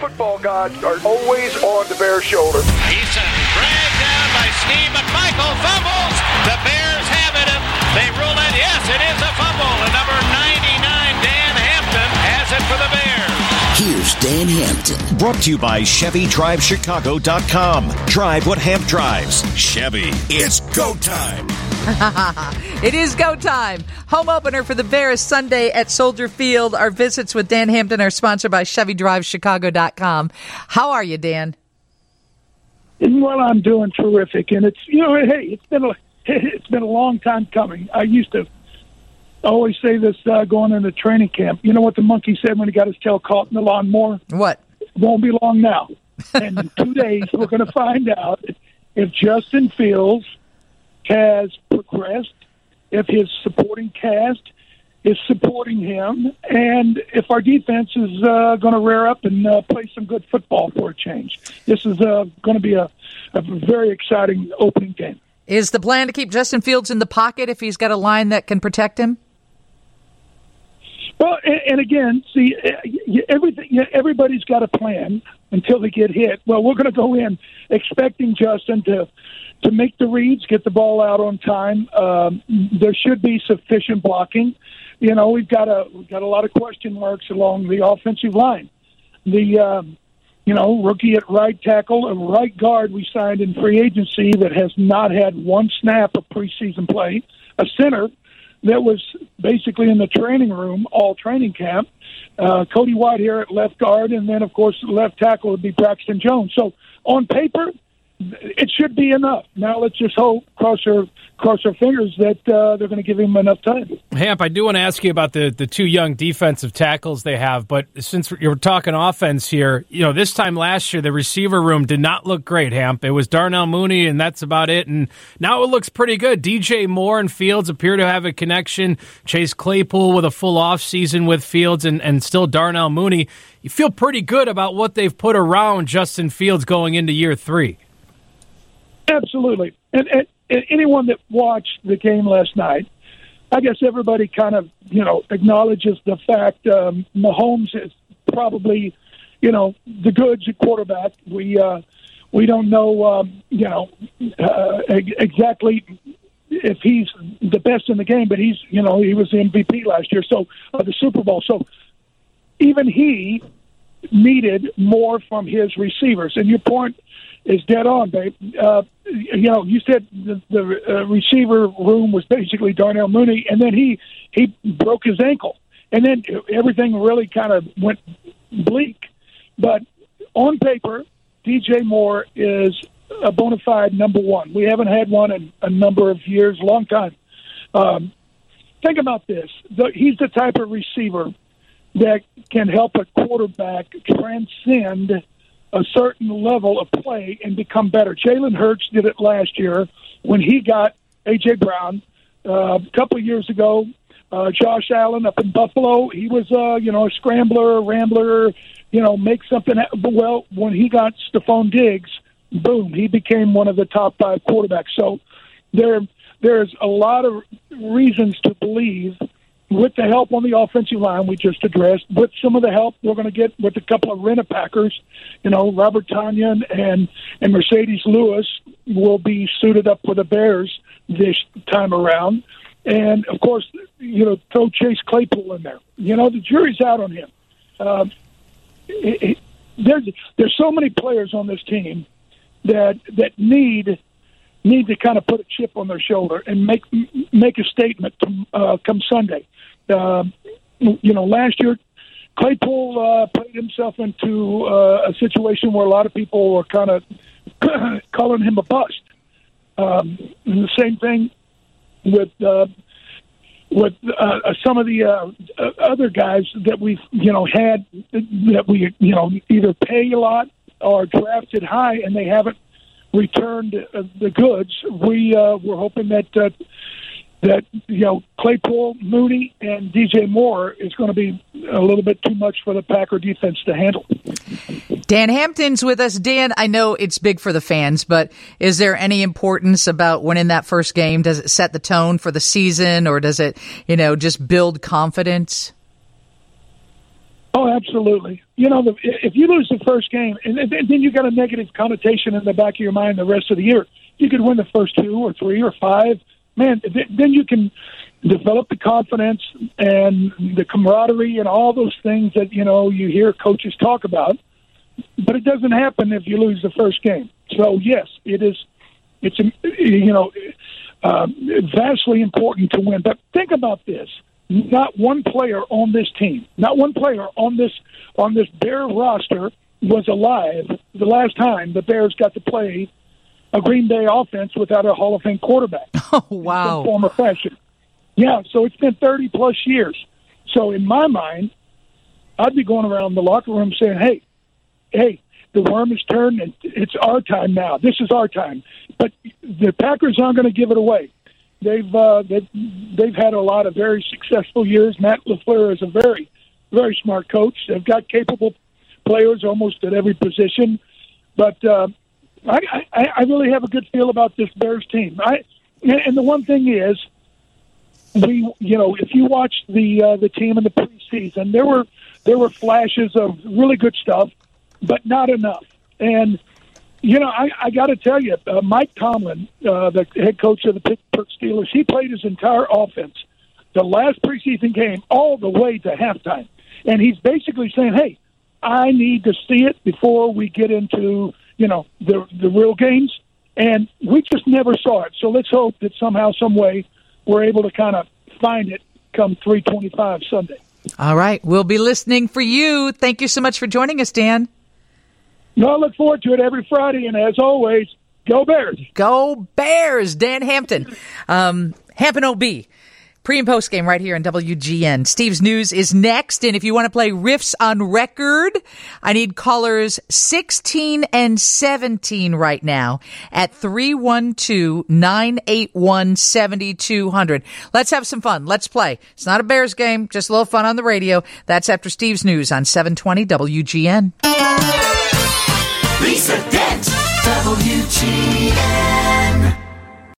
football gods are always on the Bears' shoulder. Eason dragged down by Steve McMichael, fumbles. The Bears have it. They rule it. Yes, it is a fumble. And number 99, Dan Hampton, has it for the Bears. Here's Dan Hampton. Brought to you by ChevyDriveChicago.com. Drive what Hamp drives. Chevy. It's go time. it is go time. Home opener for the Bears Sunday at Soldier Field. Our visits with Dan Hampton are sponsored by ChevyDriveChicago.com. How are you, Dan? Well, I'm doing terrific, and it's you know, hey, it's been a it's been a long time coming. I used to always say this uh, going into training camp. You know what the monkey said when he got his tail caught in the lawnmower? What? It won't be long now. and in two days, we're going to find out if Justin Fields has progressed, if his supporting cast is supporting him, and if our defense is uh, going to rear up and uh, play some good football for a change. This is uh, going to be a, a very exciting opening game. Is the plan to keep Justin Fields in the pocket if he's got a line that can protect him? Well, and, and again, see, everything. Everybody's got a plan until they get hit. Well, we're going to go in expecting Justin to to make the reads, get the ball out on time. Um, there should be sufficient blocking. You know, we've got a we've got a lot of question marks along the offensive line. The um, you know rookie at right tackle and right guard we signed in free agency that has not had one snap of preseason play. A center that was basically in the training room all training camp. Uh, Cody Whitehair at left guard, and then of course left tackle would be Braxton Jones. So on paper, it should be enough. Now let's just hope, cross our cross our fingers that uh, they're going to give him enough time. Hamp, I do want to ask you about the the two young defensive tackles they have, but since you're talking offense here, you know this time last year the receiver room did not look great. Hamp, it was Darnell Mooney, and that's about it. And now it looks pretty good. DJ Moore and Fields appear to have a connection. Chase Claypool with a full off season with Fields, and and still Darnell Mooney. You feel pretty good about what they've put around Justin Fields going into year three. Absolutely. And, and, and anyone that watched the game last night, I guess everybody kind of, you know, acknowledges the fact um, Mahomes is probably, you know, the goods at quarterback. We uh, we don't know, um, you know, uh, exactly if he's the best in the game, but he's, you know, he was the MVP last year, so uh, the Super Bowl. So even he needed more from his receivers. And your point is dead on, babe. Uh, you know, you said the, the uh, receiver room was basically Darnell Mooney, and then he he broke his ankle, and then everything really kind of went bleak. But on paper, DJ Moore is a bona fide number one. We haven't had one in a number of years, long time. Um, think about this: the, he's the type of receiver that can help a quarterback transcend a certain level of play and become better. Jalen Hurts did it last year when he got A.J. Brown. Uh, a couple of years ago, uh, Josh Allen up in Buffalo, he was, uh, you know, a scrambler, a rambler, you know, make something. But well, when he got Stefon Diggs, boom, he became one of the top five quarterbacks. So there, there's a lot of reasons to believe with the help on the offensive line we just addressed, with some of the help we're going to get with a couple of rent packers, you know, Robert Tonyan and and Marcedes Lewis will be suited up for the Bears this time around, and of course, you know, throw Chase Claypool in there. You know, the jury's out on him. Um, it, it, there's there's so many players on this team that that need need to kind of put a chip on their shoulder and make make a statement to, uh, come Sunday. Uh, you know, last year Claypool uh, put himself into uh, a situation where a lot of people were kind of calling him a bust. Um, the same thing with uh, with uh, some of the uh, other guys that we've you know had that we you know either pay a lot or drafted high, and they haven't returned uh, the goods. We uh, were hoping that uh, that you know Claypool, Mooney, and DJ Moore is going to be a little bit too much for the Packer defense to handle. Dan Hampton's with us. Dan, I know it's big for the fans, but is there any importance about winning that first game? Does it set the tone for the season, or does it, you know, just build confidence? Oh, absolutely. You know, the, if you lose the first game, and then you got a negative connotation in the back of your mind the rest of the year. You could win the first two or three or five. Man, then you can develop the confidence and the camaraderie and all those things that you know you hear coaches talk about. But it doesn't happen if you lose the first game. So yes, it is. It's you know uh, vastly important to win. But think about this: not one player on this team, not one player on this on this Bear roster was alive the last time the Bears got to play a Green Bay offense without a Hall of Fame quarterback. Oh wow! In form or fashion. Yeah, so it's been 30 plus years. So in my mind, I'd be going around the locker room saying, "Hey, hey, the worm has turned, and it's our time now. This is our time." But the Packers aren't going to give it away. They've uh, they've they've had a lot of very successful years. Matt LaFleur is a very very smart coach. They've got capable players almost at every position. But uh, I, I I really have a good feel about this Bears team. I and the one thing is we you know if you watch the uh, the team in the preseason, there were there were flashes of really good stuff, but not enough. And you know, I, I got to tell you, uh, Mike Tomlin, uh, the head coach of the Pittsburgh Steelers, he played his entire offense the last preseason game all the way to halftime, and he's basically saying, "Hey, I need to see it before we get into you know the the real games." And we just never saw it. So let's hope that somehow, some way, we're able to kind of find it come 325 Sunday. All right. We'll be listening for you. Thank you so much for joining us, Dan. No, I look forward to it every Friday. And as always, go Bears. Go Bears. Dan Hampton. Um, Hamp and O'B Pre and post game right here on WGN. Steve's News is next. And if you want to play Riffs on Record, I need callers 16 and 17 right now at 312-981-7200. Let's have some fun. Let's play. It's not a Bears game, just a little fun on the radio. That's after Steve's News on 720 WGN. Lisa Dent, WGN.